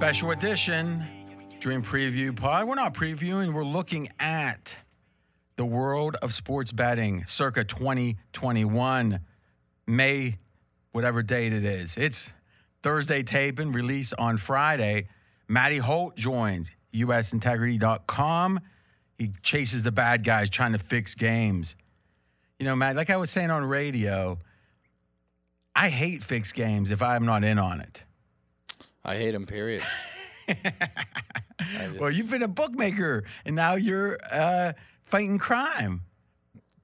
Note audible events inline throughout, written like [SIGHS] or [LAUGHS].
Special edition Dream Preview Pod. We're not previewing, we're looking at the world of sports betting circa 2021, May, whatever date it is. It's Thursday taping, release on Friday. Matty Holt joins usintegrity.com. He chases the bad guys trying to fix games. You know, Matt, like I was saying on radio, I hate fixed games if I'm not in on it. I hate him, period. [LAUGHS] Well, you've been a bookmaker and now you're uh, fighting crime.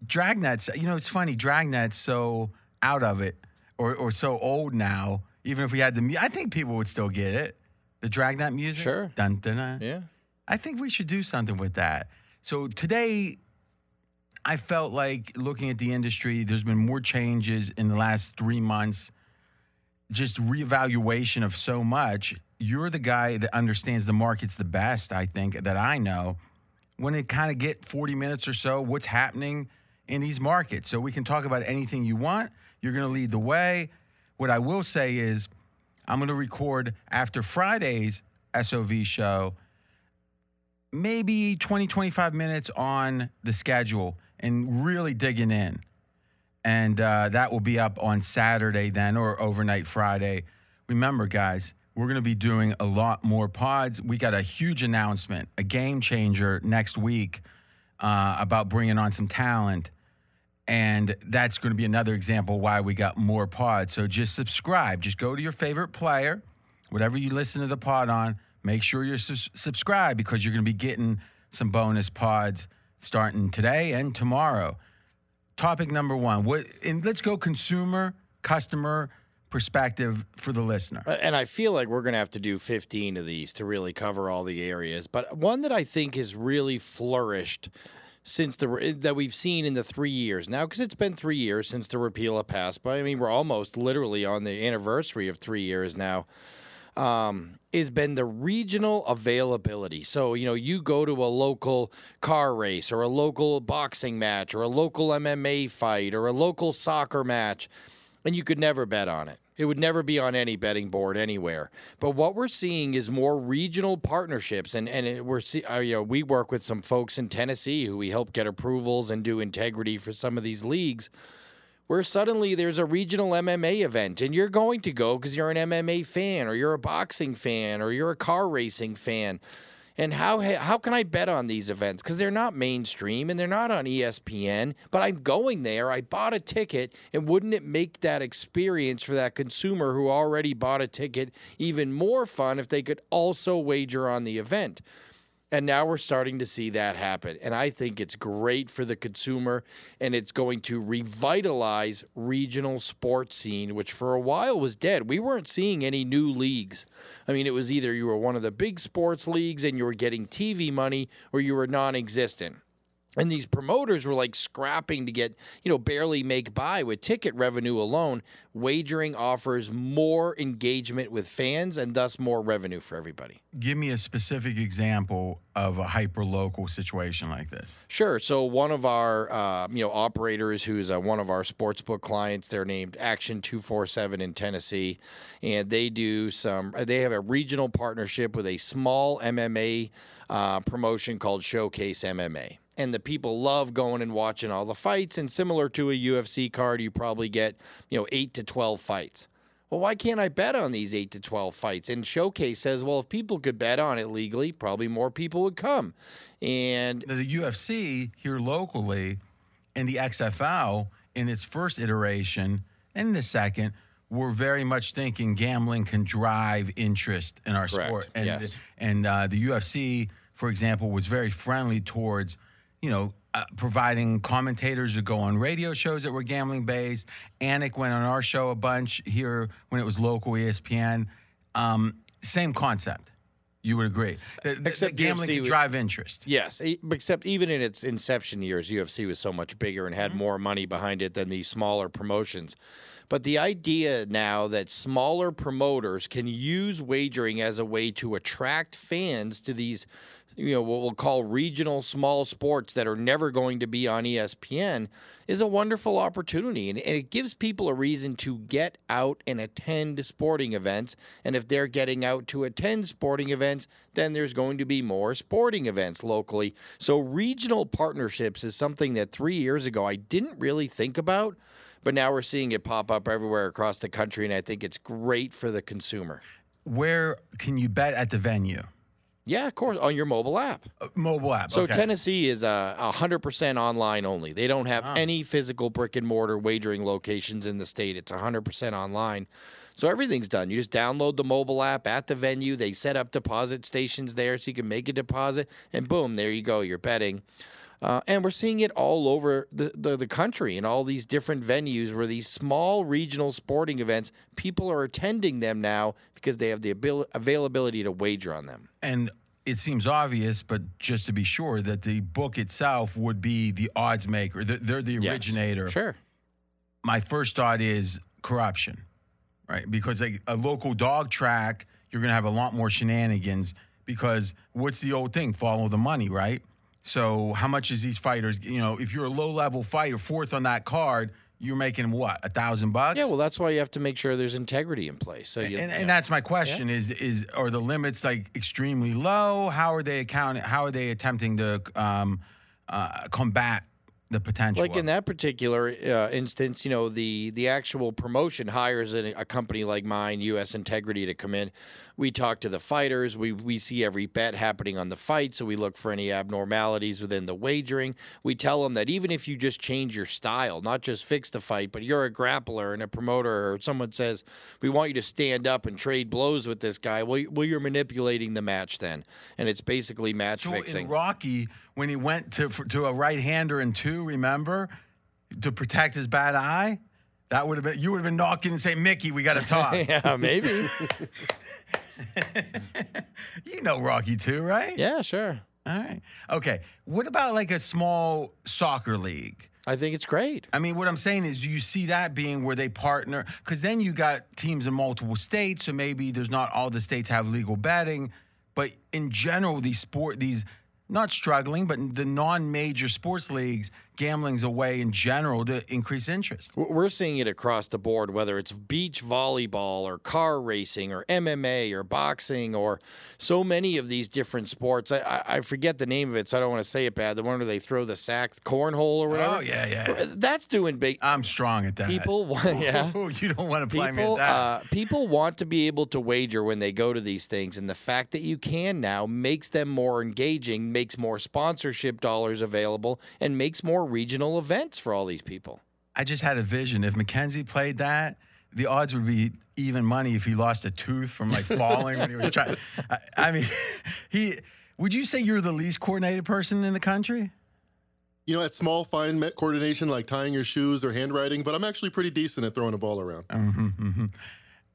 Dragnet's, you know, it's funny. Dragnet's so out of it or, or so old now. Even if we had the, I think people would still get it. The Dragnet music. Sure. Dun, dun, dun. Yeah. I think we should do something with that. So today, I felt like looking at the industry, there's been more changes in the last three months, just reevaluation of so much. You're the guy that understands the markets the best, I think, that I know. When it kind of get 40 minutes or so, what's happening in these markets. So we can talk about anything you want. You're going to lead the way. What I will say is, I'm going to record after Friday's SOV show maybe 20, 25 minutes on the schedule and really digging in. And uh, that will be up on Saturday then or overnight Friday. Remember, guys, we're going to be doing a lot more pods. We got a huge announcement, a game changer next week uh, about bringing on some talent. And that's going to be another example why we got more pods. So just subscribe. Just go to your favorite player, whatever you listen to the pod on, make sure you're sus- subscribed because you're going to be getting some bonus pods starting today and tomorrow. Topic number one. What and let's go consumer, customer perspective for the listener. Uh, And I feel like we're going to have to do 15 of these to really cover all the areas. But one that I think has really flourished since the that we've seen in the three years now, because it's been three years since the repeal of. But I mean, we're almost literally on the anniversary of three years now. Um, has been the regional availability. So, you know, you go to a local car race or a local boxing match or a local MMA fight or a local soccer match, and you could never bet on it. It would never be on any betting board anywhere. But what we're seeing is more regional partnerships, and and it, we're see, uh, you know we work with some folks in Tennessee who we help get approvals and do integrity for some of these leagues. Where suddenly there's a regional MMA event, and you're going to go because you're an MMA fan, or you're a boxing fan, or you're a car racing fan. And how how can I bet on these events? Because they're not mainstream and they're not on ESPN. But I'm going there. I bought a ticket, and wouldn't it make that experience for that consumer who already bought a ticket even more fun if they could also wager on the event? And now we're starting to see that happen. And I think it's great for the consumer and it's going to revitalize regional sports scene, which for a while was dead. We weren't seeing any new leagues. I mean, it was either you were one of the big sports leagues and you were getting TV money or you were non existent. And these promoters were like scrapping to get, you know, barely make by with ticket revenue alone. Wagering offers more engagement with fans and thus more revenue for everybody. Give me a specific example of a hyper local situation like this. Sure. So one of our, uh, you know, operators who's uh, one of our sportsbook clients, they're named Action Two Four Seven in Tennessee, and they do some. They have a regional partnership with a small MMA uh, promotion called Showcase MMA. And the people love going and watching all the fights. And similar to a UFC card, you probably get, you know, eight to 12 fights. Well, why can't I bet on these 8 to 12 fights? And Showcase says, well, if people could bet on it legally, probably more people would come. And Now, the UFC here locally and the XFL in its first iteration and the second were very much thinking gambling can drive interest in our Correct. sport. And, Yes. and uh, the UFC, for example, was very friendly towards, you know, uh, providing commentators to go on radio shows that were gambling based. Anik went on our show a bunch here when it was local ESPN. Um, same concept. You would agree. The, Except the gambling UFC drive interest. Yes, except even in its inception years, UFC was so much bigger and had mm-hmm. more money behind it than these smaller promotions. But the idea now that smaller promoters can use wagering as a way to attract fans to these, you know, what we'll call regional small sports that are never going to be on ESPN is a wonderful opportunity. And, and it gives people a reason to get out and attend sporting events. And if they're getting out to attend sporting events, then there's going to be more sporting events locally. So, regional partnerships is something that three years ago I didn't really think about. But now we're seeing it pop up everywhere across the country, and I think it's great for the consumer. Where can you bet at the venue? Yeah, of course, on your mobile app. Uh, mobile app. So okay. Tennessee is uh, a hundred percent online only. They don't have any physical brick and mortar wagering locations in the state. It's hundred percent online. So everything's done. You just download the mobile app at the venue. They set up deposit stations there so you can make a deposit, and boom, there you go. You're betting. Uh, and we're seeing it all over the, the, the country in all these different venues where these small regional sporting events, people are attending them now because they have the abil- availability to wager on them. and it seems obvious, but just to be sure that the book itself would be the odds maker. They're, they're the Yes. originator. Sure. My first thought is corruption, right? Because like a local dog track, you're going to have a lot more shenanigans. Because what's the old thing? Follow the money, right? So how much is these fighters? You know, if you're a low level fighter, fourth on that card, you're making what a thousand bucks? Yeah, well, that's why you have to make sure there's integrity in place. So you, and, yeah. and that's my question: is is are the limits like extremely low? How are they accounting? How are they attempting to um, uh, combat the potential? like of in that particular uh, instance, you know, the the actual promotion hires a, a company like mine, U.S. Integrity, to come in. We talk to the fighters. We we see every bet happening on the fight, so we look for any abnormalities within the wagering. We tell them that even if you just change your style, not just fix the fight, but you're a grappler and a promoter, or someone says we want you to stand up and trade blows with this guy, well, you- well you're manipulating the match then, and it's basically match So fixing. in Rocky, when he went to to a right hander in two, remember, to protect his bad eye, that would have been you would have been knocking and saying, "Mickey, we got to talk." [LAUGHS] yeah, maybe. [LAUGHS] you know Rocky too, right? yeah, sure. All right. Okay. What about like a small soccer league? I think it's great. I mean, what I'm saying is, do you see that being where they partner? Because then you got teams in multiple states, so maybe there's not all the states have legal betting, but in general, these sport, these not struggling, but the non-major sports leagues, gambling's a way in general to increase interest. We're seeing it across the board, whether it's beach volleyball or car racing or MMA or boxing or so many of these different sports. I, I, forget the name of it, so I don't want to say it bad. The one where they throw the sack, cornhole or whatever. Oh yeah, yeah. That's doing big. I'm strong at that. People, want- [LAUGHS] yeah. You don't want to play me at that. uh, people want to be able to wager when they go to these things, and the fact that you can now makes them more engaging, makes more sponsorship dollars available, and makes more regional events for all these people. I just had a vision. If Mackenzie played that, the odds would be even money if he lost a tooth from like falling when he was trying. I, I mean, [LAUGHS] he. Would you say you're the least coordinated person in the country? You know, at small, fine coordination like tying your shoes or handwriting, but I'm actually pretty decent at throwing a ball around. hmm hmm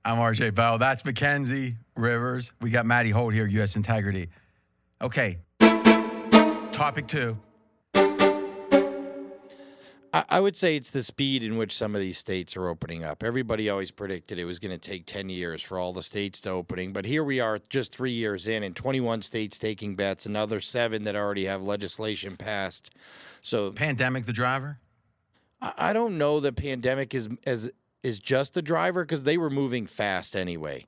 I'm RJ Bell. That's Mackenzie Rivers. We got Matty Holt here, U.S. Integrity. Okay. Topic two. I, I would say it's the speed in which some of these states are opening up. Everybody always predicted it was going to take 10 years for all the states to opening, but here we are just three years in, and 21 states taking bets, another seven that already have legislation passed. So Pandemic, the driver. I I don't know that pandemic is as is just the driver because they were moving fast anyway.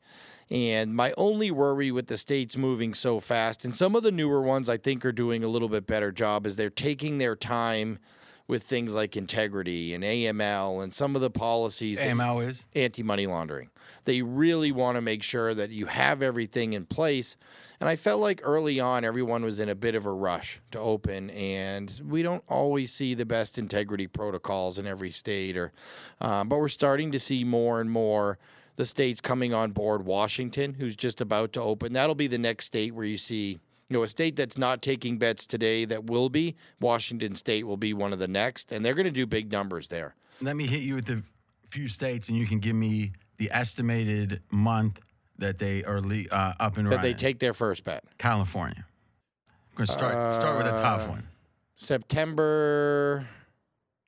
And my only worry with the states moving so fast, and some of the newer ones I think are doing a little bit better job, is they're taking their time with things like integrity and AML and some of the policies that AML is. anti money laundering. They really want to make sure that you have everything in place. And I felt like early on, everyone was in a bit of a rush to open, and we don't always see the best integrity protocols in every state. Or, um, but we're starting to see more and more the states coming on board. Washington, who's just about to open, that'll be the next state where you see. You know, a state that's not taking bets today that will be Washington State will be one of the next, and they're going to do big numbers there. Let me hit you with the few states, and you can give me the estimated month that they are le- uh, up and that running? they take their first bet. California. I'm going to start start with a tough Uh, one. September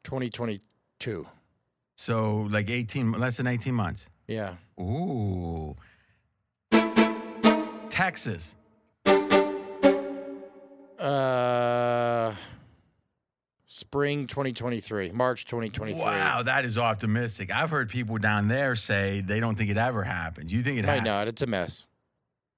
2022. So like 18, less than 18 months. Yeah. Ooh. Texas. Uh, spring 2023, March 2023. Wow, that is optimistic. I've heard people down there say they don't think it ever happens. You think it Might happens? not. It's a mess.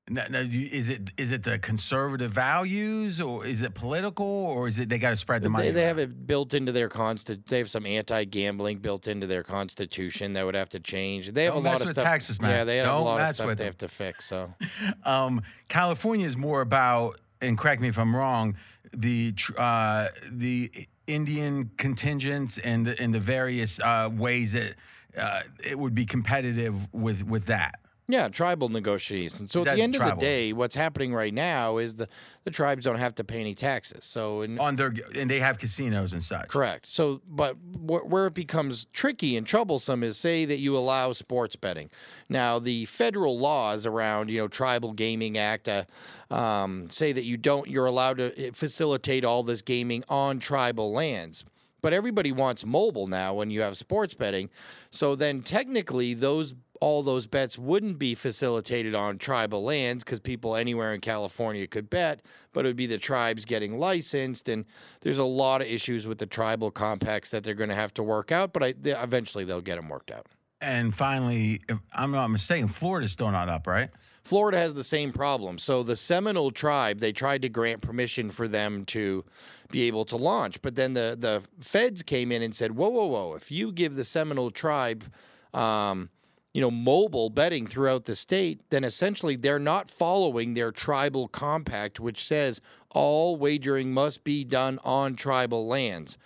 No, no, is it is it the conservative values or is it political or is it they got to spread the money? They, they have it built into their consti- They have some anti-gambling built into their constitution that would have to change. They have Don't a lot of stuff. Texas, man. Yeah, they have Don't a lot of stuff they them. have to fix. So [LAUGHS] Um, California is more about, and correct me if I'm wrong, the uh, the Indian contingents and the, and the various uh, ways that uh, it would be competitive with with that. Yeah, tribal negotiations. So at That's the end of the day, what's happening right now is the the tribes don't have to pay any taxes. So in, On their and they have casinos and such. Correct. So, but wh- where it becomes tricky and troublesome is say that you allow sports betting. Now, the federal laws around, you know, Tribal Gaming Act uh, um, say that you don't, you're allowed to eh, facilitate all this gaming on tribal lands. But everybody wants mobile now when you have sports betting. So then technically those all those bets wouldn't be facilitated on tribal lands because people anywhere in California could bet, but it would be the tribes getting licensed. And there's a lot of issues with the tribal compacts that they're going to have to work out, but I, they, eventually they'll get them worked out. And finally, if I'm not mistaken, Florida's still not up, right? Florida has the same problem. So the Seminole tribe, they tried to grant permission for them to be able to launch, but then the the feds came in and said, "Whoa, whoa, whoa! If you give the Seminole tribe, um, you know, mobile betting throughout the state, then essentially they're not following their tribal compact, which says all wagering must be done on tribal lands."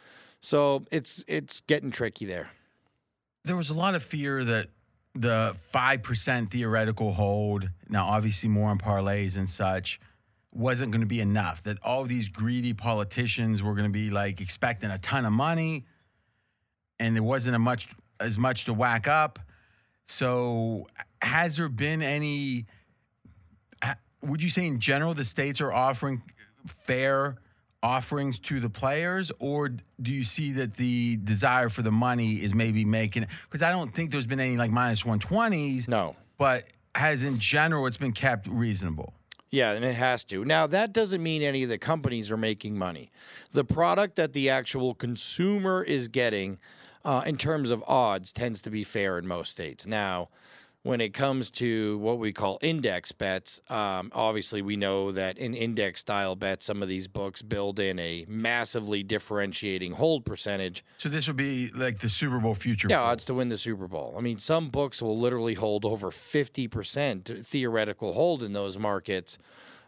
So it's it's getting tricky there. There was a lot of fear that the 5% theoretical hold, now obviously more on parlays and such, wasn't going to be enough. That all these greedy politicians were going to be like expecting a ton of money and there wasn't a much as much to whack up. So has there been any would you say in general the states are offering fair offerings to the players or do you see that the desire for the money is maybe making because I don't think there's been any like minus 120s No. but has in general it's been kept reasonable. Yeah, and it has to. Now, that doesn't mean any of the companies are making money. The product that the actual consumer is getting uh, in terms of odds tends to be fair in most states. Now, when it comes to what we call index bets, um, obviously we know that in index style bets, some of these books build in a massively differentiating hold percentage. So this would be like the Super Bowl future. Yeah, odds to win the Super Bowl. I mean, some books will literally hold over 50% theoretical hold in those markets,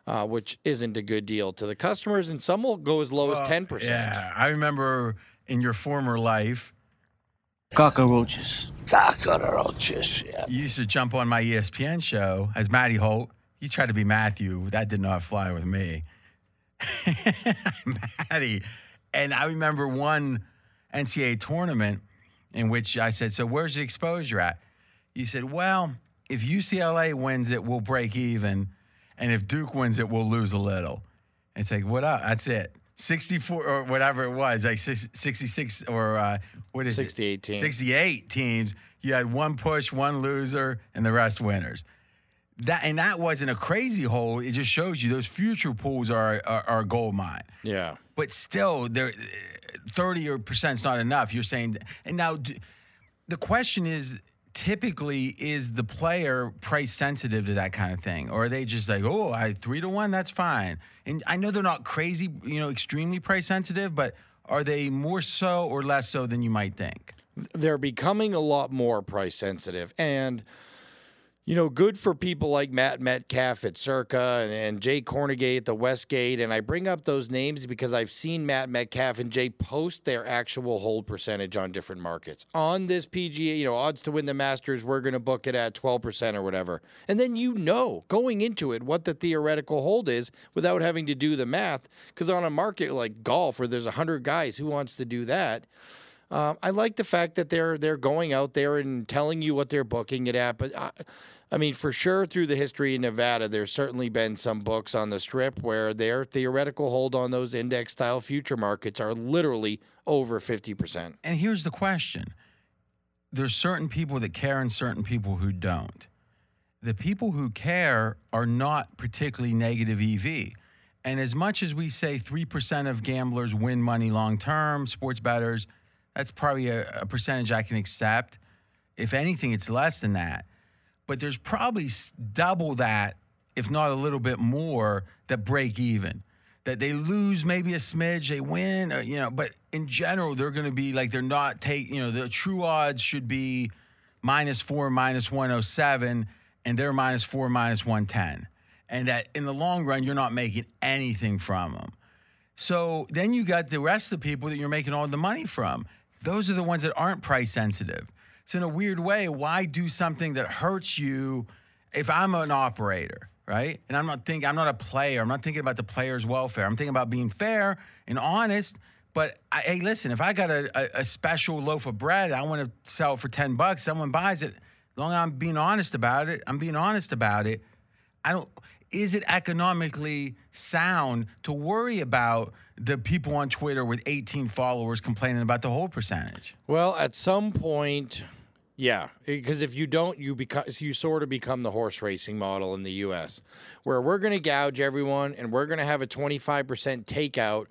uh, which isn't a good deal to the customers. And some will go as low as 10%. Yeah, I remember in your former life, Cockroaches. Cockroaches. Yeah. you used to jump on my ESPN show as Matty Holt. You tried to be Matthew. That did not fly with me. [LAUGHS] Matty. And I remember one NCAA tournament in which I said, So where's the exposure at? You said, Well, if UCLA wins it, we'll break even. And if Duke wins it, we'll lose a little. It's like, what up? That's it. 64 or whatever it was, like 66 or uh, what is 68 it? teams. 68 teams. You had one push, one loser, and the rest winners. That and that wasn't a crazy hole. It just shows you those future pools are are, are a gold mine. Yeah. But still, there thirty or percent is not enough. You're saying, and now the question is, typically, is the player price sensitive to that kind of thing, or are they just like, oh, I three to one, that's fine? And I know they're not crazy, you know, extremely price sensitive, but are they more so or less so than you might think? they're becoming a lot more price sensitive and you know good for people like matt metcalf at circa and, and jay kornegay at the westgate. And i bring up those names because i've seen matt metcalf and jay post their actual hold percentage on different markets. On this pga you know odds to win the masters we're going to book it at 12% or whatever. And then you know going into it what the theoretical hold is without having to do the math. Because on a market like golf where there's 100 guys who wants to do that? Um, I like the fact that they're they're going out there and telling you what they're booking it at. But I, I mean, for sure, through the history of Nevada, there's certainly been some books on the strip where their theoretical hold on those index style future markets are literally over fifty percent. And here's the question there's certain people that care and certain people who don't. The people who care are not particularly negative EV. And as much as we say 3% of gamblers win money long term, sports bettors, that's probably a, a percentage I can accept. If anything, it's less than that. But there's probably double that, if not a little bit more, that break even. That they lose maybe a smidge, they win, uh, you know, but in general, they're going to be like they're not take, you know, the true odds should be minus four, minus 107, and they're minus four, minus 110. And that in the long run, you're not making anything from them. So then you got the rest of the people that you're making all the money from. Those are the ones that aren't price sensitive. So in a weird way, why do something that hurts you if I'm an operator, right? And I'm not thinking I'm not a player. I'm not thinking about the player's welfare. I'm thinking about being fair and honest. But I, hey, listen, if I got a, a, a special loaf of bread, I want to sell it for 10 bucks, someone buys it. As long as I'm being honest about it, I'm being honest about it. I don't. Is it economically sound to worry about the people on Twitter with 18 followers complaining about the whole percentage? Well, at some point, yeah, because if you don't, you become you sort of become the horse racing model in the U.S., where we're going to gouge everyone and we're going to have a 25% takeout,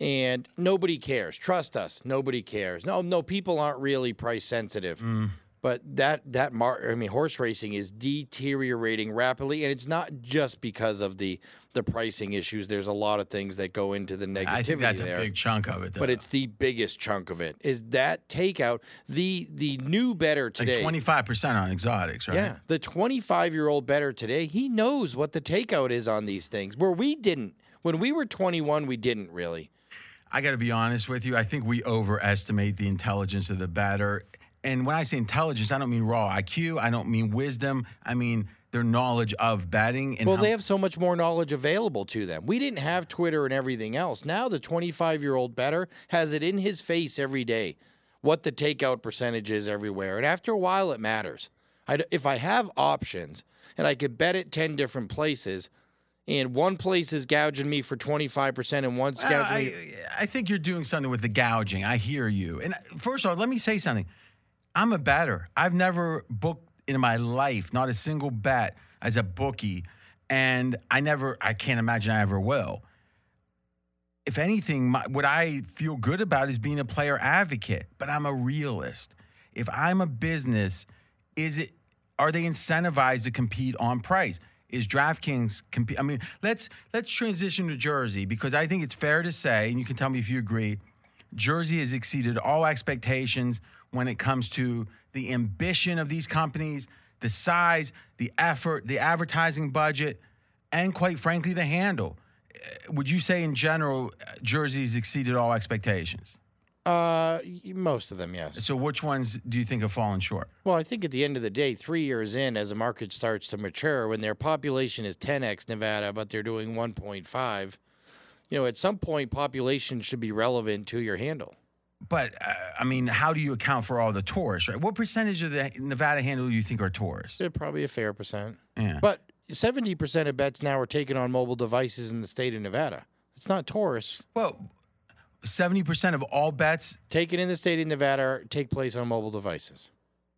and nobody cares. Trust us, nobody cares. No, no, people aren't really price sensitive. Mm. But that that mar- I mean, horse racing is deteriorating rapidly, and it's not just because of the the pricing issues. There's a lot of things that go into the negativity I think that's there a big chunk of it. Though. but it's the biggest chunk of it is that takeout the the new bettor today like 25% on exotics, right? yeah the 25 year old bettor today he knows what the takeout is on these things where we didn't when we were 21 we didn't really I got to be honest with you. I think we overestimate the intelligence of the batter. And when I say intelligence, I don't mean raw IQ. I don't mean wisdom. I mean their knowledge of betting. And well how- they have so much more knowledge available to them we didn't have twitter and everything else now the 25 year old bettor has it in his face every day what the takeout percentage is everywhere and after a while it matters I d if i have options and i could bet it 10 different places and one place is gouging me for 25% and one's Well, gouging me I, I think you're doing something with the gouging. I hear you. And uh, first of all, let me say something. I'm a batter. I've never booked in my life, not a single bet as a bookie. And I never, I can't imagine I ever will. If anything, my, what I feel good about is being a player advocate, but I'm a realist. If I'm a business, is it, are they incentivized to compete on price? Is DraftKings compete? I mean, let's let's transition to Jersey because I think it's fair to say, and you can tell me if you agree, Jersey has exceeded all expectations when it comes to the ambition of these companies, the size, the effort, the advertising budget, and quite frankly, the handle. Uh, Would you say, in general, uh, Jersey's exceeded all expectations? uh most of them yes So, which ones do you think have fallen short? Well, I think at the end of the day, three years in, as the market starts to mature, when their population is 10x Nevada, but they're doing 1.5, you know, at some point, population should be relevant to your handle. But uh, I mean, how do you account for all the tourists? Right? What percentage of the Nevada handle do you think are tourists? They're probably a fair percent. Yeah. But 70% of bets now are taken on mobile devices in the state of Nevada. It's not tourists. Well, seventy percent of all bets. Taken in the state of Nevada take place on mobile devices.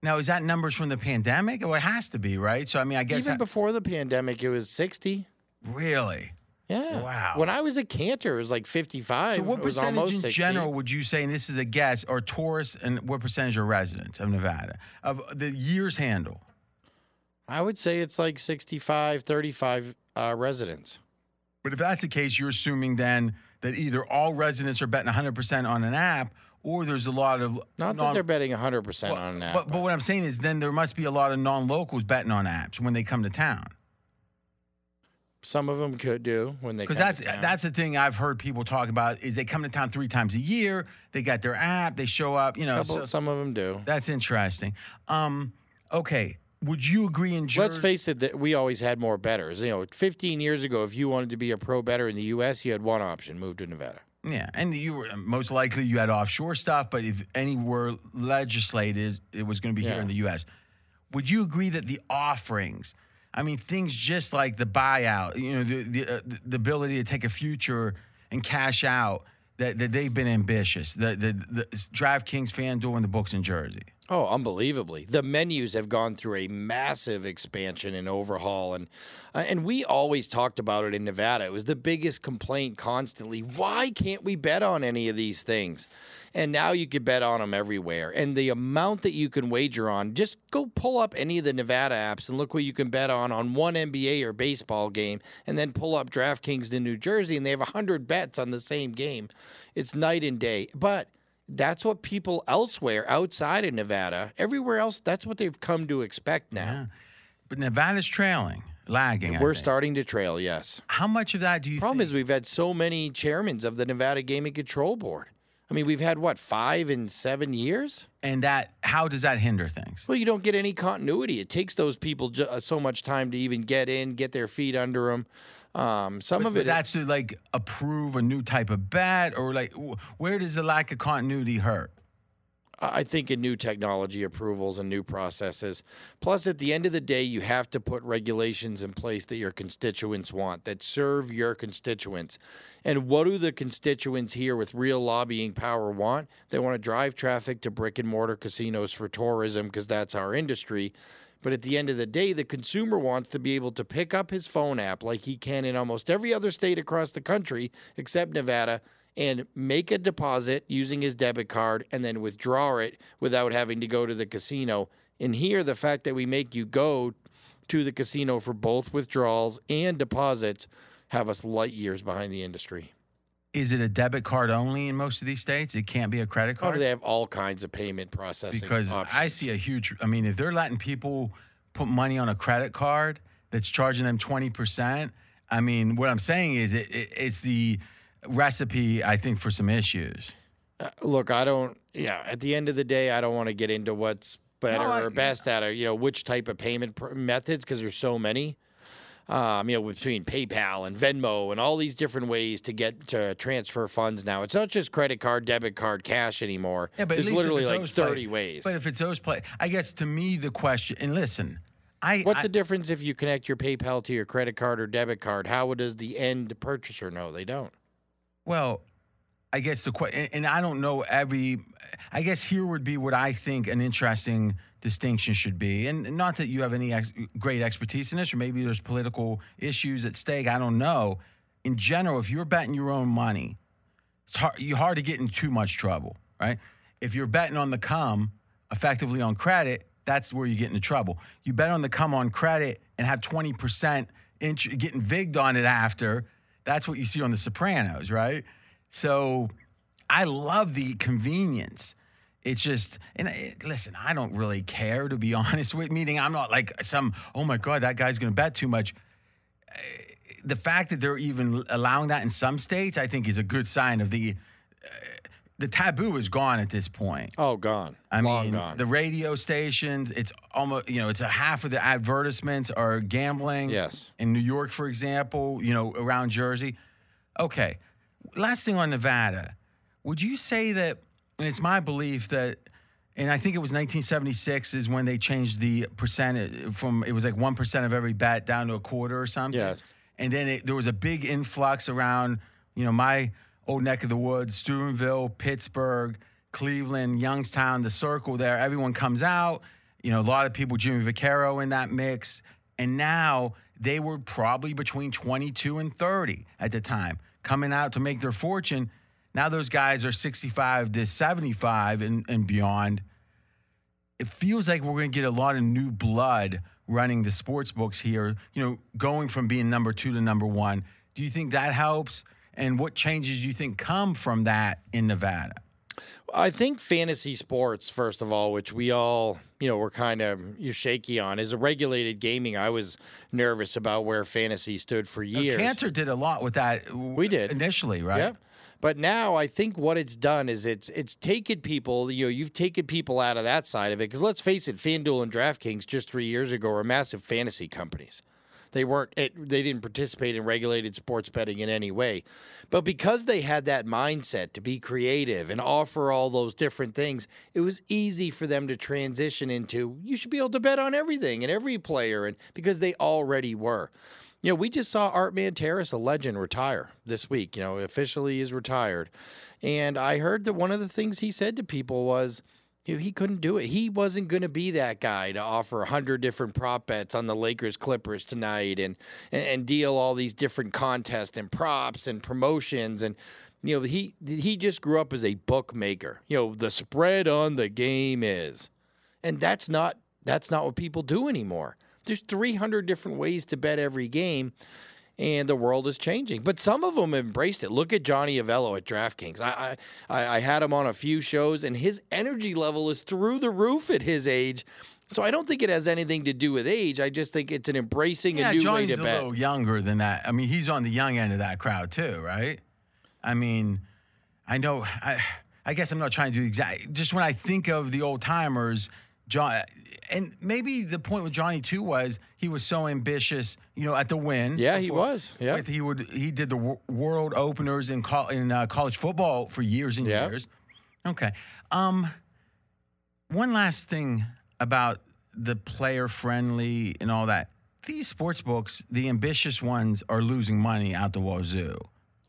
Now, is that numbers from the pandemic? Well, it has to be, right? So, I mean, I guess Even that- before the pandemic, it was 60. really. Yeah. Wow. When I was a Cantor, it was like 55. So, what it was percentage in 60. general would you say, and this is a guess, are tourists, and what percentage are residents of Nevada of the year's handle? I would say it's like 65, 35 uh, residents. But if that's the case, you're assuming then that either all residents are betting 100% on an app, or there's a lot of Not that they're betting 100% Well, on an app. But, but what I'm saying is, then there must be a lot of non-locals betting on apps when they come to town. Some of them could do when they Because come that's to that's the thing I've heard people talk about is they come to town three times a year. They got their app. They show up. You know, Couple- so some of them do. that's interesting. Um, okay, would you agree in? Let's face it, that we always had more bettors. You know, 15 years ago, if you wanted to be a pro bettor in the U.S., you had one option: move to Nevada. Yeah, and you were most likely you had offshore stuff, but if any were legislated, it was going to be here in the U.S. Would you agree that the offerings, I mean, things just like the buyout, you know, the the, uh, the ability to take a future and cash out, that, that they've been ambitious. The the, the DraftKings, FanDuel, and the books in Jersey. Oh, unbelievably! The menus have gone through a massive expansion and overhaul, and uh, and we always talked about it in Nevada. It was the biggest complaint constantly. Why can't we bet on any of these things? And now you can bet on them everywhere. And the amount that you can wager on, just go pull up any of the Nevada apps and look what you can bet on on one NBA or baseball game, and then pull up DraftKings in New Jersey, and they have hundred bets on the same game. It's night and day, but that's what people elsewhere outside of Nevada, everywhere else, that's what they've come to expect now. Yeah. But Nevada's trailing, lagging. We're starting to trail, yes. How much of that do you Problem think? is, we've had so many chairmans of the Nevada Gaming Control Board. I mean, we've had what five in seven years. and that how does that hinder things? Well, you don't get any continuity. It takes those people ju- uh, so much time to even get in, get their feet under them. Um, some But- of but it, that's to like approve a new type of bat, or like wh- where does the lack of continuity hurt? I think in new technology approvals and new processes. Plus, at the end of the day, you have to put regulations in place that your constituents want, that serve your constituents. And what do the constituents here with real lobbying power want? They want to drive traffic to brick and mortar casinos for tourism because that's our industry. But at the end of the day, the consumer wants to be able to pick up his phone app like he can in almost every other state across the country except Nevada and make a deposit using his debit card and then withdraw it without having to go to the casino. And here, the fact that we make you go to the casino for both withdrawals and deposits have us light years behind the industry. Is it a debit card only in most of these states? It can't be a credit do card they have all kinds of payment processing because options? I see a huge. I mean, if they're letting people put money on a credit card that's charging them twenty percent, I mean, what I'm saying is it, it it's the recipe I think for some issues. Uh, look, I don't. Yeah, at the end of the day, I don't want to get into what's better No, I- or best at it. You know, which type of payment pr- methods because there's so many. Um, you know, between PayPal and Venmo and all these different ways to get to transfer funds now. It's not just credit card, debit card, cash anymore. Yeah, but at there's least if literally like those play- 30 ways. But if it's those play, I guess to me the question. And listen, I What's I, the difference if you connect your PayPal to your credit card or debit card? How does the end purchaser know? They don't. Well, I guess the question, and I don't know every. I guess here would be what I think an interesting distinction should be, and not that you have any ex- great expertise in this, or maybe there's political issues at stake. I don't know. In general, if you're betting your own money, it's hard, you're hard to get in too much trouble, right? If you're betting on the come, effectively on credit, that's where you get into trouble. You bet on the come on credit and have 20% int- getting vigged on it after. That's what you see on The Sopranos, right? So I love the convenience. It's just, and it, listen, I don't really care to be [LAUGHS] honest with. Meaning, I'm not like some. Oh my God, that guy's going to bet too much. Uh, The fact that they're even allowing that in some states, I think, is a good sign of the. Uh, the taboo is gone at this point. Oh, gone. I Long mean, gone. the radio stations, it's almost, you know, it's a half of the advertisements are gambling. Yes. In New York, for example, you know, around Jersey. Okay. Last thing on Nevada. Would you say that, and it's my belief that, and I think it was 1976 is when they changed the percentage from, it was like 1% of every bet down to a quarter or something. Yeah. And then it, there was a big influx around, you know, my old neck of the woods, Steubenville, Pittsburgh, Cleveland, Youngstown, the circle there. Everyone comes out. You know, a lot of people, Jimmy Vaccaro in that mix. And now they were probably between 22 and 30 at the time, coming out to make their fortune. Now those guys are 65 to 75 and, and beyond. It feels like we're going to get a lot of new blood running the sports books here, you know, going from being number two to number one. Do you think that helps? And what changes do you think come from that in Nevada? I think fantasy sports, first of all, which we all, you know, we're kind of you're shaky on, is a regulated gaming. I was nervous about where fantasy stood for oh, years. Cantor did a lot with that. We did. initially, right? Yep. But now I think what it's done is it's it's taken people, you know, you've taken people out of that side of it. Because let's face it, FanDuel and DraftKings just three years ago were massive fantasy companies. They weren't. They didn't participate in regulated sports betting in any way, but because they had that mindset to be creative and offer all those different things, it was easy for them to transition into. You should be able to bet on everything and every player, and because they already were. You know, we just saw Art Manteris, a legend, retire this week. You know, officially is retired, and I heard that one of the things he said to people was know, he couldn't do it. He wasn't going to be that guy to offer a hundred different prop bets on the Lakers Clippers tonight and, and and deal all these different contests and props and promotions and you know he he just grew up as a bookmaker. You know the spread on the game is, and that's not that's not what people do anymore. There's 300 different ways to bet every game and the world is changing. But some of them embraced it. Look at Johnny Avello at DraftKings. I, I I had him on a few shows, and his energy level is through the roof at his age. So I don't think it has anything to do with age. I just think it's an embracing Yeah, a new Johnny's way to a bet. little younger than that. I mean, he's on the young end of that crowd too, right? I mean, I know. I I guess I'm not trying to do exact. Just when I think of the old timers, John, and maybe the point with Johnny too was he was so ambitious, you know, at the win. Yeah, he was. Yeah. he would he did the wor- world openers in col- in uh, college football for years and Yeah. years. Okay. Um, one last thing about the player friendly and all that. These sports books, the ambitious ones, are losing money out the wazoo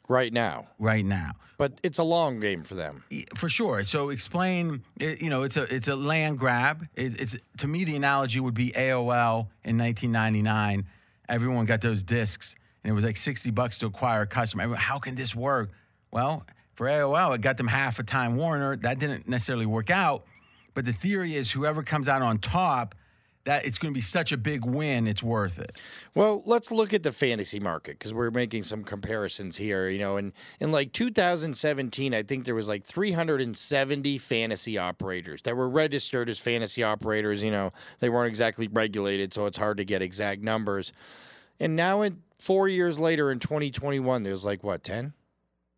right now. right now. But it's a long game for them. For sure. So explain. Eh, you know, it's a it's a land grab. It, it's to me the analogy would be AOL in 1999. Everyone got those discs, and it was like 60 bucks to acquire a customer. Everyone, How can this work? Well, for AOL, it got them half a Time Warner. That didn't necessarily work out. But the theory is whoever comes out on top, that it's going to be such a big win, it's worth it. Well, let's look at the fantasy market because we're making some comparisons here. You know, in in like 2017, I think there was like 370 fantasy operators that were registered as fantasy operators. You know, they weren't exactly regulated, so it's hard to get exact numbers. And now, in four years later, in 2021, there's like what 10?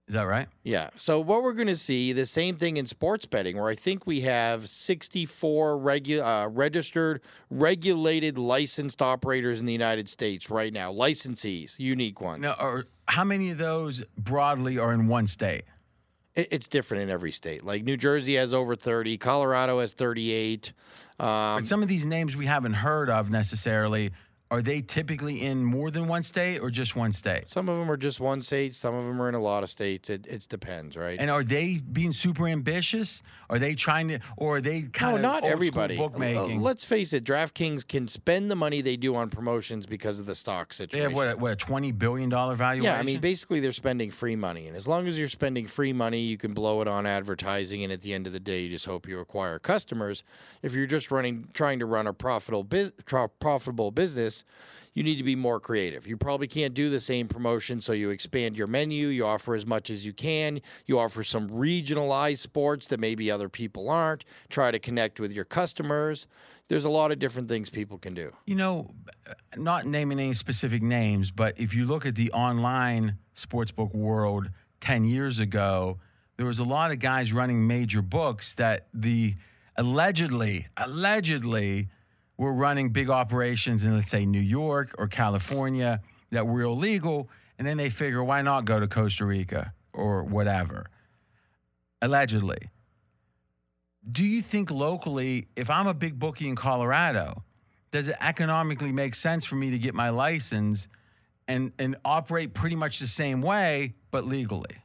Is that right? Yeah. So what we're going to see the same thing in sports betting, where I think we have 64 regu- uh, registered, regulated, licensed operators in the United States right now, licensees, unique ones. No, or how many of those broadly are in one state? It- it's different in every state. Like New Jersey has over 30, Colorado has 38. Um, But some of these names we haven't heard of necessarily. Are they typically in more than one state or just one state? some of them are just one state. Some of them are in a lot of states. It it depends, right? And are they being super ambitious? Are they trying to, or are they kind No, of not everybody. Bookmaking? Let's face it, DraftKings can spend the money they do on promotions because of the stock they situation. have what, a- what a twenty billion dollar valuation? Yeah, I mean, basically, they're spending free money, and as long as you're spending free money, you can blow it on advertising, and at the end of the day, you just hope you acquire customers. If you're just running, trying to run a profitable, profitable business, you need to be more creative. You probably can't do the same promotion, so you expand your menu. You offer as much as you can. You offer some regionalized sports that maybe other people aren't. Try to connect with your customers. There's a lot of different things people can do. You know, not naming any specific names, but if you look at the online sportsbook world 10 years ago, there was a lot of guys running major books that the allegedly, allegedly were running big operations in, let's say, New York or California that were illegal. And then they figure, why not go to Costa Rica or whatever? Allegedly. Do you think locally, if I'm a big bookie in Colorado, does it economically make sense for me to get my license and and operate pretty much the same way but legally?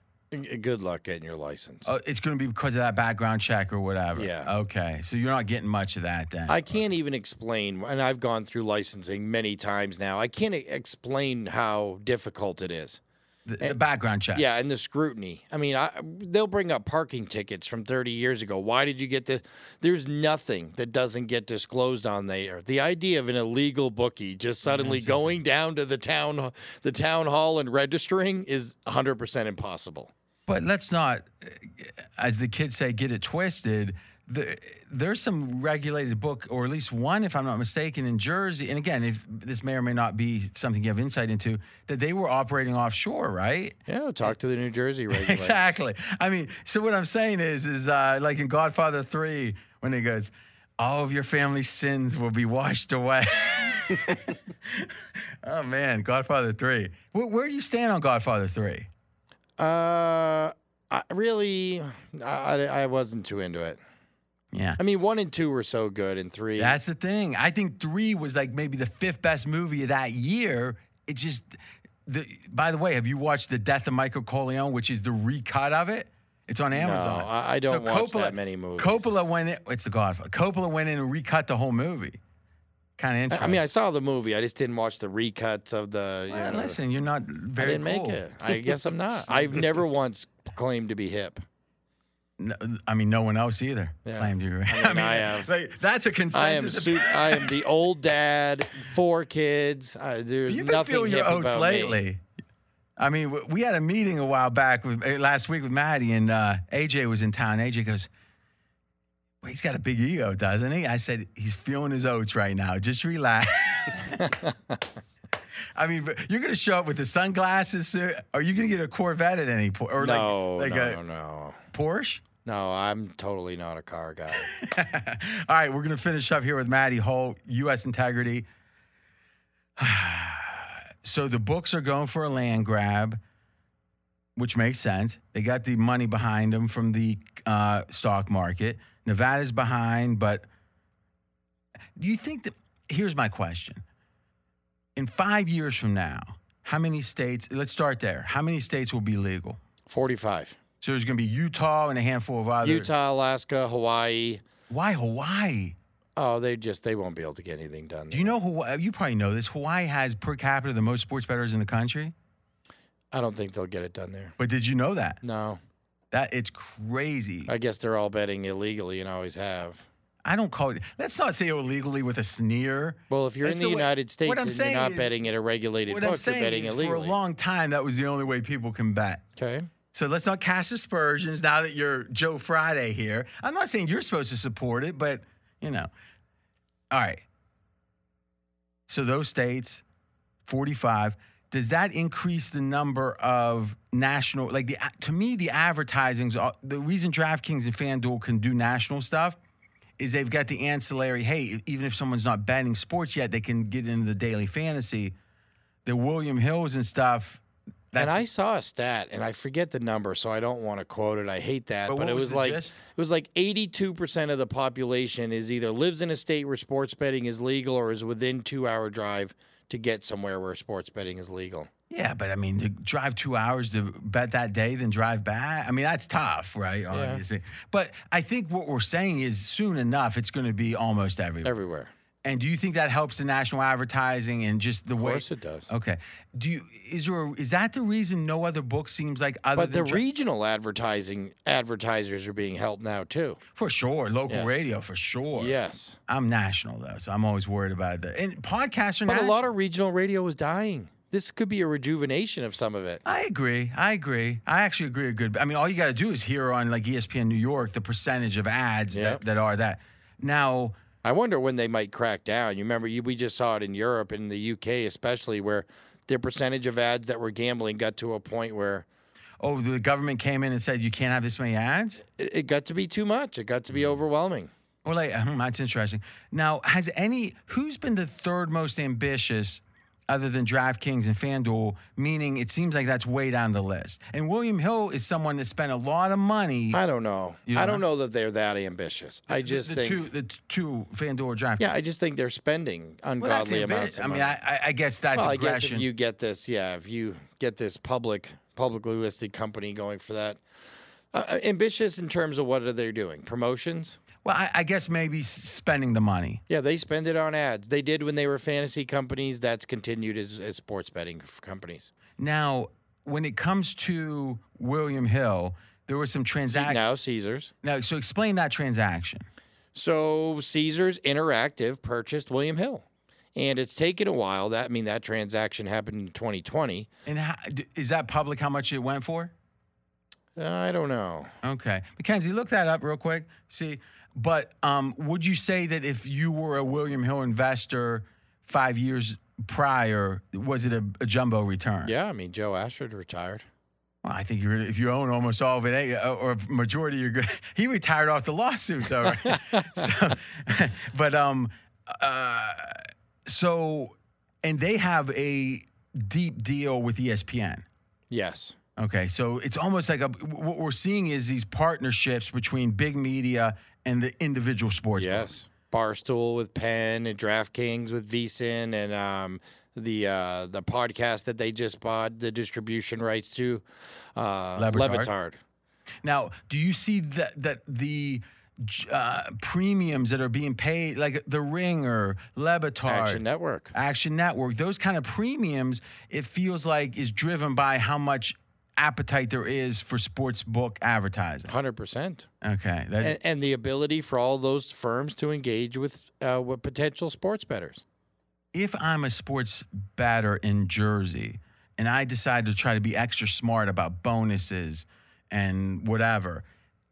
Good luck getting your license. Uh, it's going to be because of that background check or whatever. Yeah. Okay. So you're not getting much of that then. I can't even explain, and I've gone through licensing many times now. I can't explain how difficult it is. the, the background check. Yeah, and the scrutiny. I mean, I, they'll bring up parking tickets from 30 years ago. Why did you get this? There's nothing that doesn't get disclosed on there. The idea of an illegal bookie just suddenly going down to the town, the town hall and registering is 100% impossible. But let's not, as the kids say, get it twisted. The, there's some regulated book, or at least one, if I'm not mistaken, in Jersey. And again, if this may or may not be something you have insight into, that they were operating offshore, right? Yeah, talk to the New Jersey [LAUGHS] regulators. Exactly. I mean, so what I'm saying is, is uh, like in Godfather Three, when he goes, "All of your family's sins will be washed away." [LAUGHS] oh man, Godfather three. Where, where do you stand on Godfather three? Uh, I really, I, I wasn't too into it. Yeah. I mean, one and two were so good, and three. That's the thing. I think three was like maybe the fifth best movie of that year. It just, the. By the way, have you watched The Death of Michael Corleone, which is the recut of it? It's on no, Amazon. I, I don't watch that many movies. Coppola went in. It's The Godfather. Coppola went in and recut the whole movie. Kind of I, interesting. I mean, I saw the movie. I just didn't watch the recuts of the. You Well, know, listen, you're not very. I didn't make it. I guess I'm not. I've [LAUGHS] never once claimed to be hip. No, I mean, no one else either Yeah. claimed you. [LAUGHS] I mean, I have- like, that's a I am. consensus. Su- I am [LAUGHS] the old dad, four kids. Uh, there's You've been nothing feeling your hip oats about lately. me. I mean, we had a meeting a while back with uh, last week with Matty, and uh, AJ was in town. AJ goes, well, "He's got a big ego, doesn't he?" I said, "He's feeling his oats right now. Just relax." [LAUGHS] I mean, but you're gonna show up with the sunglasses. Uh, are you gonna get a Corvette at any point, or No, like, like no, a no, no, Porsche? no. I'm totally not a car guy. [LAUGHS] All right, we're going to finish up here with Matty Holt, U.S. Integrity. [SIGHS] so the books are going for a land grab, which makes sense. They got the money behind them from the uh, stock market. Nevada's behind, but do you think that? Here's my question. In five years from now, how many states, let's start there. How many states will be legal? Forty-five. So there's going to be Utah and a handful of others. Utah, Alaska, Hawaii. Why Hawaii? Oh, they just they won't be able to get anything done. Do you know Hawaii? You probably know this. Hawaii has per capita the most sports bettors in the country. I don't think they'll get it done there. But did you know that? No, That it's crazy. I guess they're all betting illegally and always have. I don't call it. Let's not say illegally with a sneer. Well, if you're That's in the, the way- United States and you're not is- betting at a regulated book, you're betting is, for a long time, that was the only way people can bet. okay. So let's not cast aspersions now that you're Joe Friday here. I'm not saying you're supposed to support it, but you know. All right. So those states, 45, does that increase the number of national like the to me the advertisings uh, the reason DraftKings and FanDuel can do national stuff is they've got the ancillary, hey, even if someone's not betting sports yet, they can get into the daily fantasy. The William Hills and stuff. and I saw a stat, and I forget the number, so I don't want to quote it. I hate that, But but, it was was, like gist? it was like 82 percent of the population is either lives in a state where sports betting is legal or is within two hour drive to get somewhere where sports betting is legal. Yeah, but I mean, to drive two hours to bet that day, then drive back. I mean, that's tough, right? Obviously. But I think what we're saying is soon enough, it's going to be almost everywhere. Everywhere. And do you think that helps the national advertising and just the way? Of way? course it does. Okay. Do you is there is that the reason no other book seems like other But the regional advertising advertisers are being helped now too. for sure local Yes. radio for sure. Yes. I'm national though, so I'm always worried about that. And podcasts are But a lot of regional radio is dying. This could be a rejuvenation of some of it. I agree. I agree. I actually agree. A good. I mean, all you got to do is hear on like ESPN New York the percentage of ads Yep. that, that are that. Now, I wonder when they might crack down. You remember you, we just saw it in Europe and the UK especially where their percentage of ads that were gambling got to a point where oh, the government came in and said you can't have this many ads. it, it got to be too much. It got to be overwhelming. Well, like, hmm, that's interesting. Now, has any who's been the third most ambitious? Other than DraftKings and FanDuel, meaning it seems like that's way down the list. And William Hill is someone that spent a lot of money. I don't know. You I don't know that they're that ambitious. I just the think two, the two FanDuel DraftKings. yeah, I just think they're spending ungodly ambi- amounts of I mean, money. I, I- I guess that's well, I guess if you get this, yeah, if you get this public, publicly listed company going for that, uh, ambitious in terms of what are they doing? Promotions? Well, I, I guess maybe spending the money. Yeah, they spend it on ads. They did when they were fantasy companies. That's continued as, as sports betting companies. Now, when it comes to William Hill, there was some See, transaction. now Caesars. Now, so explain that transaction. So Caesars Interactive purchased William Hill, and it's taken a while. That I mean that transaction happened in 2020. And how, is that public? How much it went for? Uh, I don't know. Okay, Mackenzie, look that up real quick. See, but um, would you say that if you were a William Hill investor five years prior, was it a, a jumbo return? Yeah, I mean Joe Ashford retired. Well, I think you're, if you own almost all of it, eh, or majority, you're good. [LAUGHS] He retired off the lawsuit, though. Right? [LAUGHS] so, [LAUGHS] but um, uh, So, and they have a deep deal with ESPN. Yes. Okay, so it's almost like a what we're seeing is these partnerships between big media and the individual sports. Yes. Barstool with Penn and DraftKings with VSiN and um, the uh, the podcast that they just bought the distribution rights to, uh, Le Batard. Le Batard. Now, do you see that that the uh, premiums that are being paid, like the Ringer, Le Batard, Action Network. Action Network, those kind of premiums, it feels like is driven by how much appetite there is for sports book advertising. Hundred percent, Okay, and, and the ability for all those firms to engage with uh, with potential sports bettors. if I'm a sports batter in Jersey and I decide to try to be extra smart about bonuses and whatever,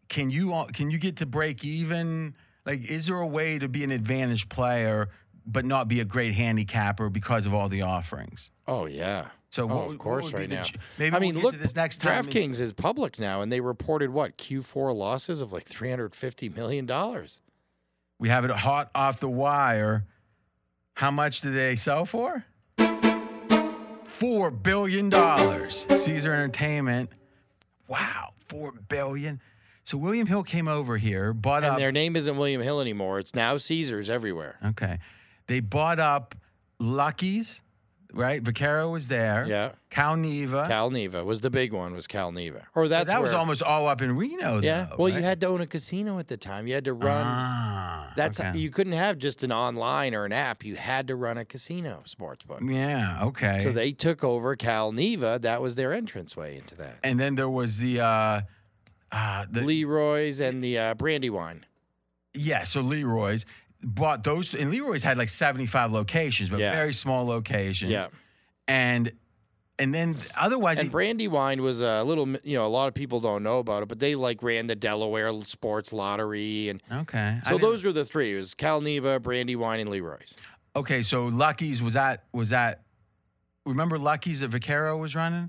can you can you get to break even? Like, is there a way to be an advantage player but not be a great handicapper because of all the offerings? Oh yeah. So Oh, what of course, right now. ch- maybe I we'll mean, look, this next time. DraftKings is public now, and they reported what Q4 losses of like three hundred fifty million dollars. We have it hot off the wire. How much do they sell for? Four billion dollars. Caesar Entertainment. Wow, four billion. So William Hill came over here, bought And up. And their name isn't William Hill anymore. It's now Caesars everywhere. Okay, they bought up Lucky's, right? Vaquero was there. Yeah. Cal Neva. Cal Neva was the big one. Was Cal Neva, or But that's that was almost all up in Reno. Yeah. though, well, you had to own a casino at the time. You had to run. Ah, that's okay. you couldn't have just an online or an app. You had to run a casino sports book. Yeah. Okay. So they took over Cal Neva. That was their entranceway into that. and then there was the. uh uh, the, Leroy's and the uh, Brandywine. Yeah, so Leroy's bought those, and Leroy's had like 75 locations, but Yeah. very small locations. Yeah. And and then otherwise, And it- Brandywine was a little, you know, a lot of people don't know about it, but they like ran the Delaware Sports Lottery, and okay. I so didn't- those were the three. It was Cal Neva, Brandywine, and Leroy's. Okay, so Lucky's was that was that? Remember Lucky's that Vaquero was running?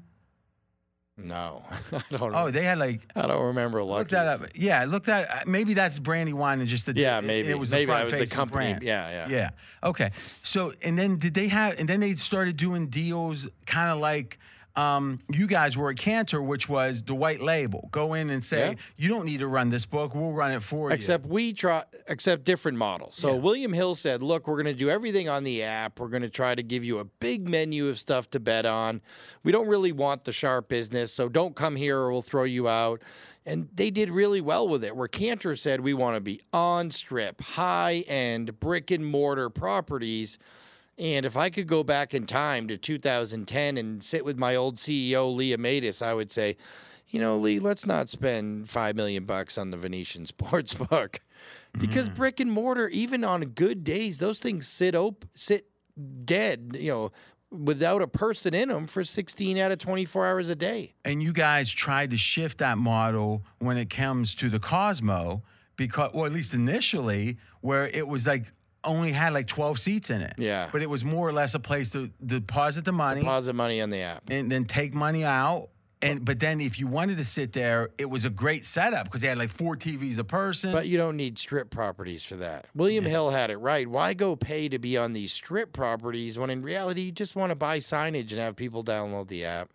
No, [LAUGHS] I don't. Oh, they had like I don't remember. look that up. Yeah, look that. uh, Maybe that's Brandywine and just the Yeah, maybe. it was maybe the front was the company. brand. Yeah, yeah, Yeah. Okay. So and then did they have and then they started doing deals kind of like um, you guys were at Cantor, which was the white label. Go in and say, Yeah. you don't need to run this book. We'll run it for you. Except we try, except different models. So Yeah. William Hill said, "Look, we're going to do everything on the app. We're going to try to give you a big menu of stuff to bet on. We don't really want the sharp business, so don't come here or we'll throw you out." And they did really well with it. Where Cantor said, "We want to be on strip, high end brick and mortar properties." And if I could go back in time to 2010 and sit with my old CEO Lee Amaitis, I would say, you know, Lee, let's not spend five million bucks on the Venetian [LAUGHS] sports book. Because mm-hmm. brick and mortar, even on good days, those things sit op- sit dead, you know, without a person in them for 16 out of 24 hours a day. and you guys tried to shift that model when it comes to the Cosmo, because, or at least initially, where it was like only had like 12 seats in it. Yeah. But it was more or less a place to deposit the money. Deposit money on the app. and then take money out. And but then if you wanted to sit there, it was a great setup because they had like four TVs a person. But you don't need strip properties for that. William Hill had it right. Why go pay to be on these strip properties when in reality you just want to buy signage and have people download the app?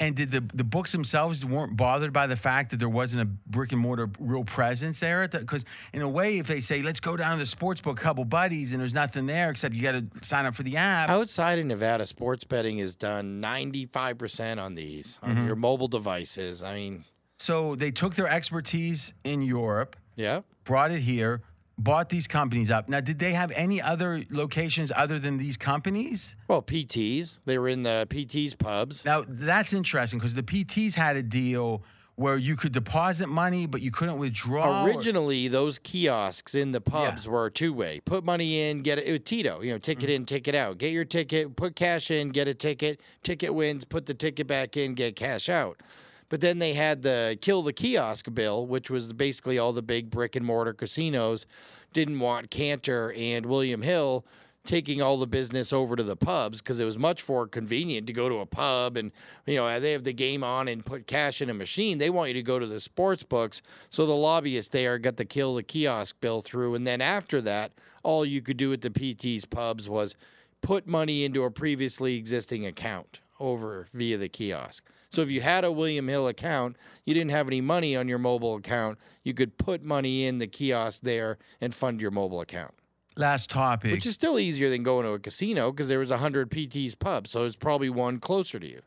And did the the books themselves weren't bothered by the fact that there wasn't a brick and mortar real presence there? Because in a way, if they say let's go down to the sports book, couple buddies, and there's nothing there except you got to sign up for the app. Outside of Nevada, sports betting is done 95% on these, on mm-hmm. your mobile devices. I mean, So they took their expertise in Europe, yeah. brought it here, bought these companies up. Now, did they have any other locations other than these companies? Well, PTs, they were in the PTs pubs. Now that's interesting because the PTs had a deal where you could deposit money, but you couldn't withdraw. or- Originally, those kiosks in the pubs were two way. Put money in, get it. it Tito, you know, ticket mm. in, ticket out. Get your ticket, put cash in, get a ticket. Ticket wins, put the ticket back in, get cash out. But then they had the kill the kiosk bill, which was basically all the big brick and mortar casinos didn't want Cantor and William Hill taking all the business over to the pubs because it was much more convenient to go to a pub and you know they have the game on and put cash in a machine. They want you to go to the sports books. So the lobbyists there got the kill the kiosk bill through. And then after that all you could do at the pt's pubs was put money into a previously existing account over via the kiosk. So if you had a William Hill account, you didn't have any money on your mobile account, you could put money in the kiosk there and fund your mobile account. Last topic. Which is still easier than going to a casino because there was 100 PT's pub, so it's probably one closer to you.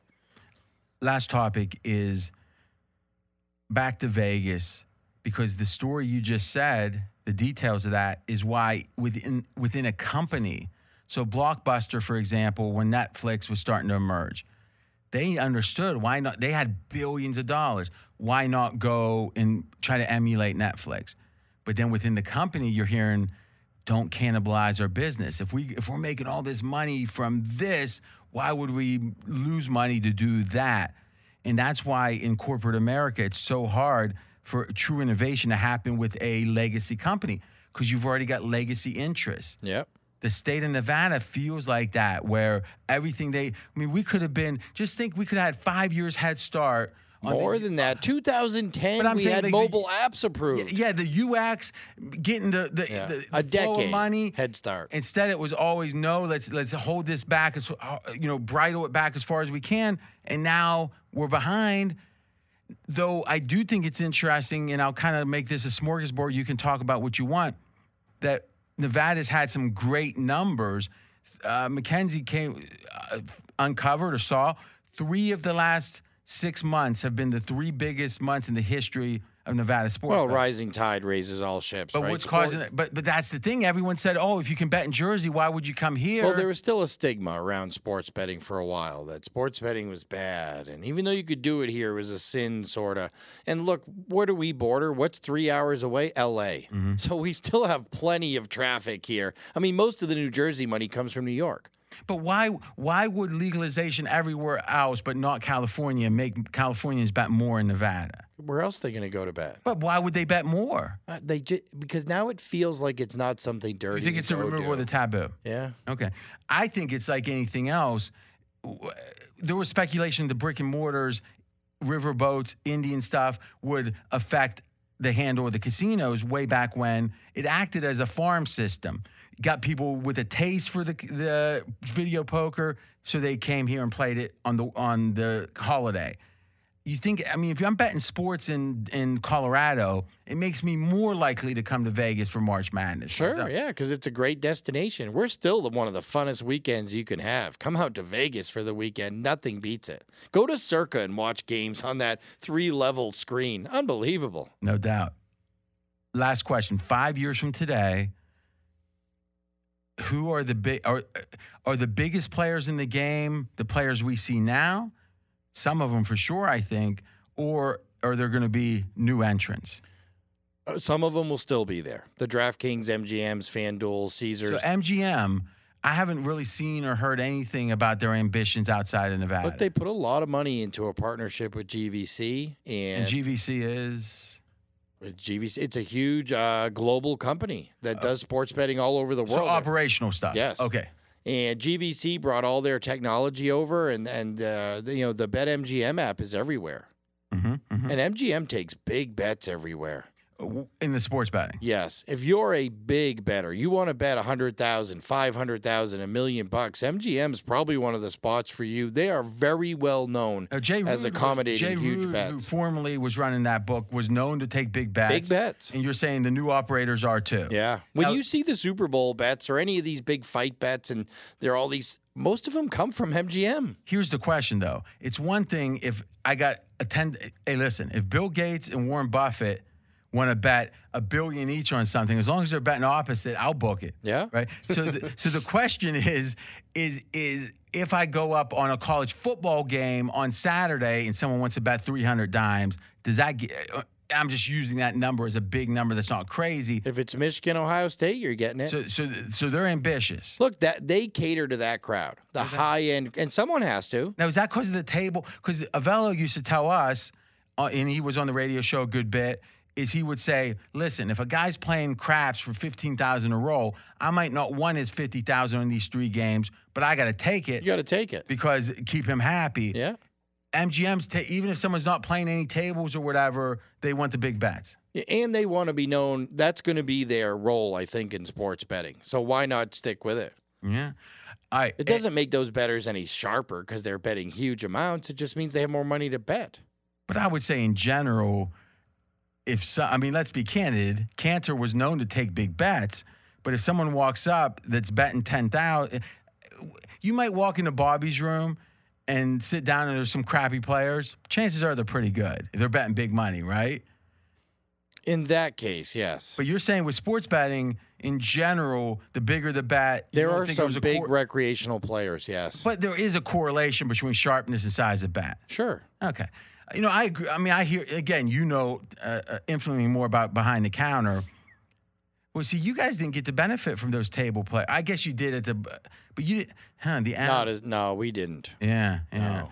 last topic is back to Vegas because the story you just said, the details of that is why within within a company. So Blockbuster, for example, when Netflix was starting to emerge, they understood why not. They had billions of dollars. Why not go and try to emulate Netflix? But then within the company, you're hearing, don't cannibalize our business. If we if we're making all this money from this, why would we lose money to do that? And that's why in corporate America, it's so hard for true innovation to happen with a legacy company because you've already got legacy interests Yep. The state of Nevada feels like that, where everything they, I mean, we could have been, just think we could have had five years head start. More the- than that. 2010, But I'm we had like, mobile the- apps approved. Yeah, the UX, getting the, the, Yeah. the, a flow of decade money. head start. Instead, it was always no. Let's let's hold this back, as you know, bridle it back as far as we can. And now we're behind. Though I do think it's interesting, and I'll kind of make this a smorgasbord. You can talk about what you want. That Nevada's had some great numbers. Uh, McKenzie came uh, uncovered or saw three of the last six months have been the three biggest months in the history of Nevada sports. Well, rising tide raises all ships. But right? what's Sport- causing it? But but that's the thing. Everyone said, "Oh, if you can bet in Jersey, why would you come here?" Well, there was still a stigma around sports betting for a while that sports betting was bad. And even though you could do it here, it was a sin, sort of. And look, where do we border? What's three hours away? LA. Mm-hmm. So we still have plenty of traffic here. I mean, most of the New Jersey money comes from New York. But why why would legalization everywhere else but not California make Californians bet more in Nevada? Where else are they going to go to bet? But why would they bet more? Uh, they ju- because now it feels like it's not something dirty. You think it's go removal of the taboo? Yeah. Okay. I think it's like anything else. There was speculation the brick and mortars, riverboats, Indian stuff would affect the handle of the casinos way back when it acted as a farm system. Got people with a taste for the the video poker, so they came here and played it on the on the holiday. You think? I mean, if I'm betting sports in in Colorado, it makes me more likely to come to Vegas for March Madness. Sure, So- yeah, because it's a great destination. We're still the, one of the funnest weekends you can have. Come out to Vegas for the weekend. Nothing beats it. Go to Circa and watch games on that three level screen. Unbelievable. No doubt. Last question. Five years from today, who are the big are are the biggest players in the game? The players we see now, some of them for sure, I think, or are there going to be new entrants? Uh, Some of them will still be there. The DraftKings, MGMs, FanDuel, caesars So. MGM, I haven't really seen or heard anything about their ambitions outside of Nevada. Look, they put a lot of money into a partnership with GVC, and and, GVC is GVC, it's a huge uh, global company that does sports betting all over the world. so operational stuff. Yes. Okay. and GVC brought all their technology over, and and uh, the- you know the BetMGM app is everywhere, hmm and MGM takes big bets everywhere. In the sports betting. Yes, if you're a big bettor, you want to bet a hundred thousand, five hundred thousand, a million bucks. MGM is probably one of the spots for you. They are very well known Uh, Jay as Rood- accommodating Jay huge Rood, bets. Who formerly was running that book, was known to take big bets. Big bets. And you're saying the new operators are too. Yeah. When Now- you see the Super Bowl bets or any of these big fight bets, and there are all these, most of them come from MGM. Here's the question though. It's one thing if I got a ten. Hey, listen. If Bill Gates and Warren Buffett want to bet a billion each on something, as long as they're betting opposite, I'll book it. Yeah. Right. So, the, [LAUGHS] so the question is, is is if I go up on a college football game on Saturday and someone wants to bet 300 dimes, does that get? I'm just using that number as a big number that's not crazy. If it's Michigan, Ohio State, you're getting it. So, so, so they're ambitious. Look, that they cater to that crowd, the high end, and someone has to. Now, is that because of the table? Because Avello used to tell us, uh, and he was on the radio show a good bit, is he would say, listen, if a guy's playing craps for 15000 a roll, I might not want his 50000 in these three games, but I got to take it You got to take it. because keep him happy. Yeah. MGM's, ta- even if someone's not playing any tables or whatever, they want the big bets. Yeah, And they want to be known. That's going to be their role, I think, in sports betting. So why not stick with it? Yeah. All right. It eh doesn't make those bettors any sharper because they're betting huge amounts. It just means they have more money to bet. But I would say in general, if so, I mean, let's be candid. Cantor was known to take big bets, but if someone walks up that's betting ten thousand, eh, you might walk into Bobby's room and sit down and there's some crappy players. Chances are they're pretty good. They're betting big money, right? In that case, yes. But you're saying with sports betting in general, the bigger the bet, there are some big cor- recreational players, yes. but there is a correlation between sharpness and size of bet. sure. Okay. You know, I agree. I mean, I hear again. You know, uh, uh, infinitely more about behind the counter. Well, see, you guys didn't get to benefit from those table play. I guess you did at the, but you didn't. huh? The Not as no, we didn't. yeah, yeah. No.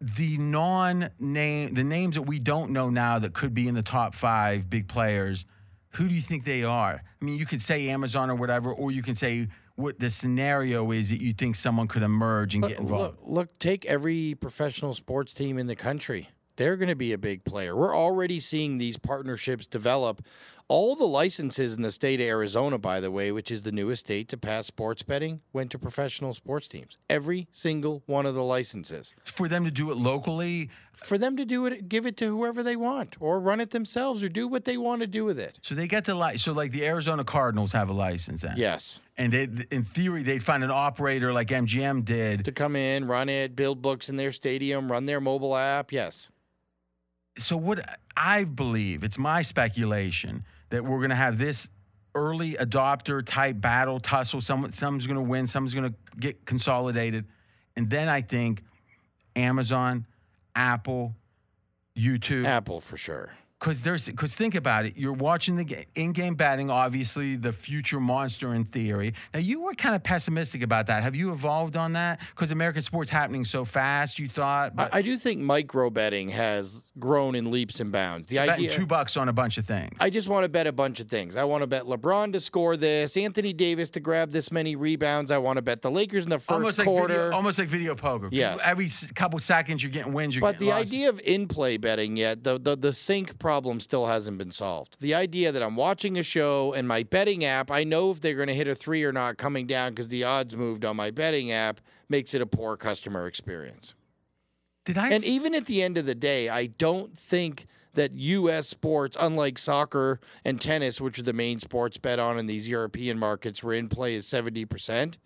The non-name, the names that we don't know now that could be in the top five big players. Who do you think they are? I mean, you could say Amazon or whatever, or you can say what the scenario is that you think someone could emerge and Look, get involved. look, look, take every professional sports team in the country. They're going to be a big player. We're already seeing these partnerships develop. All the licenses in the state of Arizona, by the way, which is the newest state to pass sports betting, went to professional sports teams. Every single one of the licenses. For them to do it locally, For them to do it, give it to whoever they want, or run it themselves, or do what they want to do with it. So they get the license. so like the Arizona Cardinals have a license then. Yes. And they, in theory, they'd find an operator like MGM did. To come in, run it, build books in their stadium, run their mobile app. Yes. So what I believe, it's my speculation that we're going to have this early adopter type battle tussle. Someone, someone's going to win, someone's going to get consolidated, and then I think Amazon, Apple, YouTube. Apple for sure. Because there's because think about it. You're watching the ga- in-game batting, obviously the future monster in theory. Now you were kind of pessimistic about that. Have you evolved on that? Because American sports happening so fast, you thought. I, But I do think micro betting has grown in leaps and bounds. The idea. two bucks on a bunch of things. I just want to bet a bunch of things. I want to bet LeBron to score this, Anthony Davis to grab this many rebounds. I want to bet the Lakers in the first almost like quarter. video, almost like video poker. Yes. Every couple seconds you're getting wins. You're but getting the losses. idea of in-play betting yet the, the the sync problem still hasn't been solved. The idea that I'm watching a show and my betting app, I know if they're going to hit a 3 or not coming down because the odds moved on my betting app makes it a poor customer experience. did I? And even at the end of the day, I don't think that U.S. sports, unlike soccer and tennis, which are the main sports bet on in these European markets, where in play is seventy percent,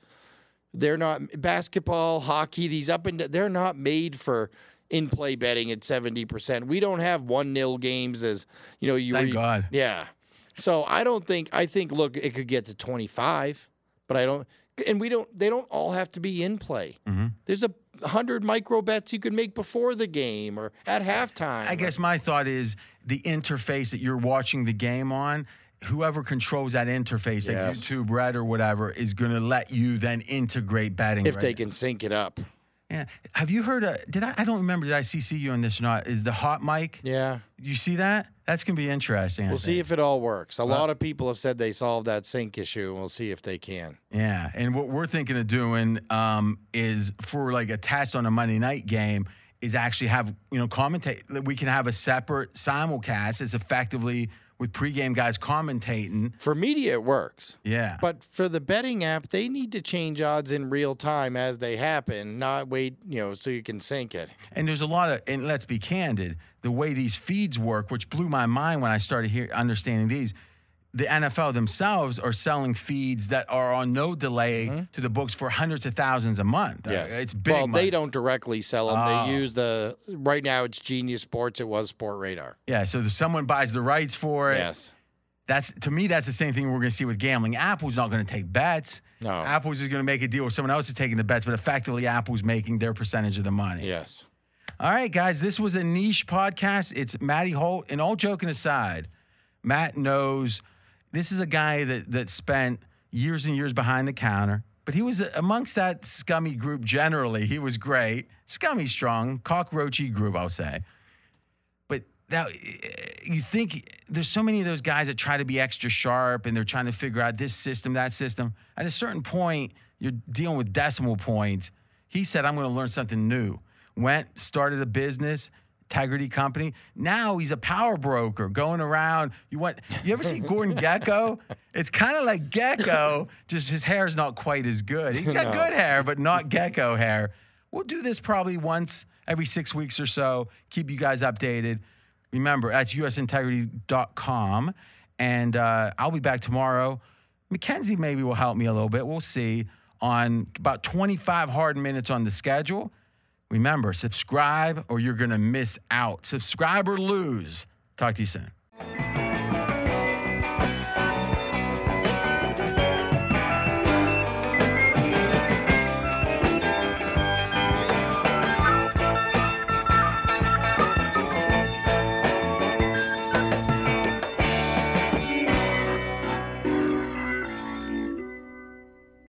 they're not basketball, hockey. These up and they're not made for in play betting at seventy percent. We don't have one nil games as you know. You Thank re- God. yeah. So I don't think I think look it could get to 25, but I don't and we don't they don't all have to be in play. Mm-hmm. There's a hundred micro bets you can make before the game or at halftime. I guess my thought is the interface that you're watching the game on. Whoever controls that interface, like YouTube Red or whatever, is going to let you then integrate betting. if right? they can sync it up. Yeah. Have you heard? A, did I? I don't remember. Did I CC you on this or not? Is the hot mic? Yeah. You see that? That's gonna be interesting. We'll see if it all works. A lot of people have said they solved that sync issue, and we'll see if they can. Yeah, and what we're thinking of doing um, is for like a test on a Monday night game is actually have you know commentate. We can have a separate simulcast. It's effectively with pregame guys commentating. For media, it works. Yeah, But for the betting app, they need to change odds in real time as they happen, not wait, you know, so you can sync it. and there's a lot of and let's be candid. The way these feeds work, which blew my mind when I started here understanding these. The NFL themselves are selling feeds that are on no delay to the books for hundreds of thousands a month. Uh, it's big. Well, money. they don't directly sell them. Oh. They use the right now. It's Genius Sports. It was Sportradar. Yeah, so someone buys the rights for it. Yes. That's to me, that's the same thing we're going to see with gambling. Apple's not going to take bets. No. Apple's is going to make a deal with someone else is taking the bets, but effectively, Apple's making their percentage of the money. Yes. All right, guys, this was a niche podcast. It's Matty Holt, and all joking aside, Matt knows this is a guy that that spent years and years behind the counter, but he was amongst that scummy group. Generally, he was great, scummy strong, cockroachy group, I'll say. But now eh, you think there's so many of those guys that try to be extra sharp and they're trying to figure out this system, that system. At a certain point, you're dealing with decimal points. He said, I'm going to learn something new. Went, started a business, Integrity Company. Now he's a power broker going around. You want you ever see Gordon [LAUGHS] Gekko? It's kind of like Gekko, just his hair's not quite as good. He's got good hair, but not Gekko hair. We'll do this probably once every six weeks or so. Keep you guys updated. Remember, that's usintegrity.com. And uh, I'll be back tomorrow. Mackenzie maybe will help me a little bit. We'll see on about 25 hard minutes on the schedule. Remember, subscribe or you're going to miss out. Subscribe or lose. Talk to you soon.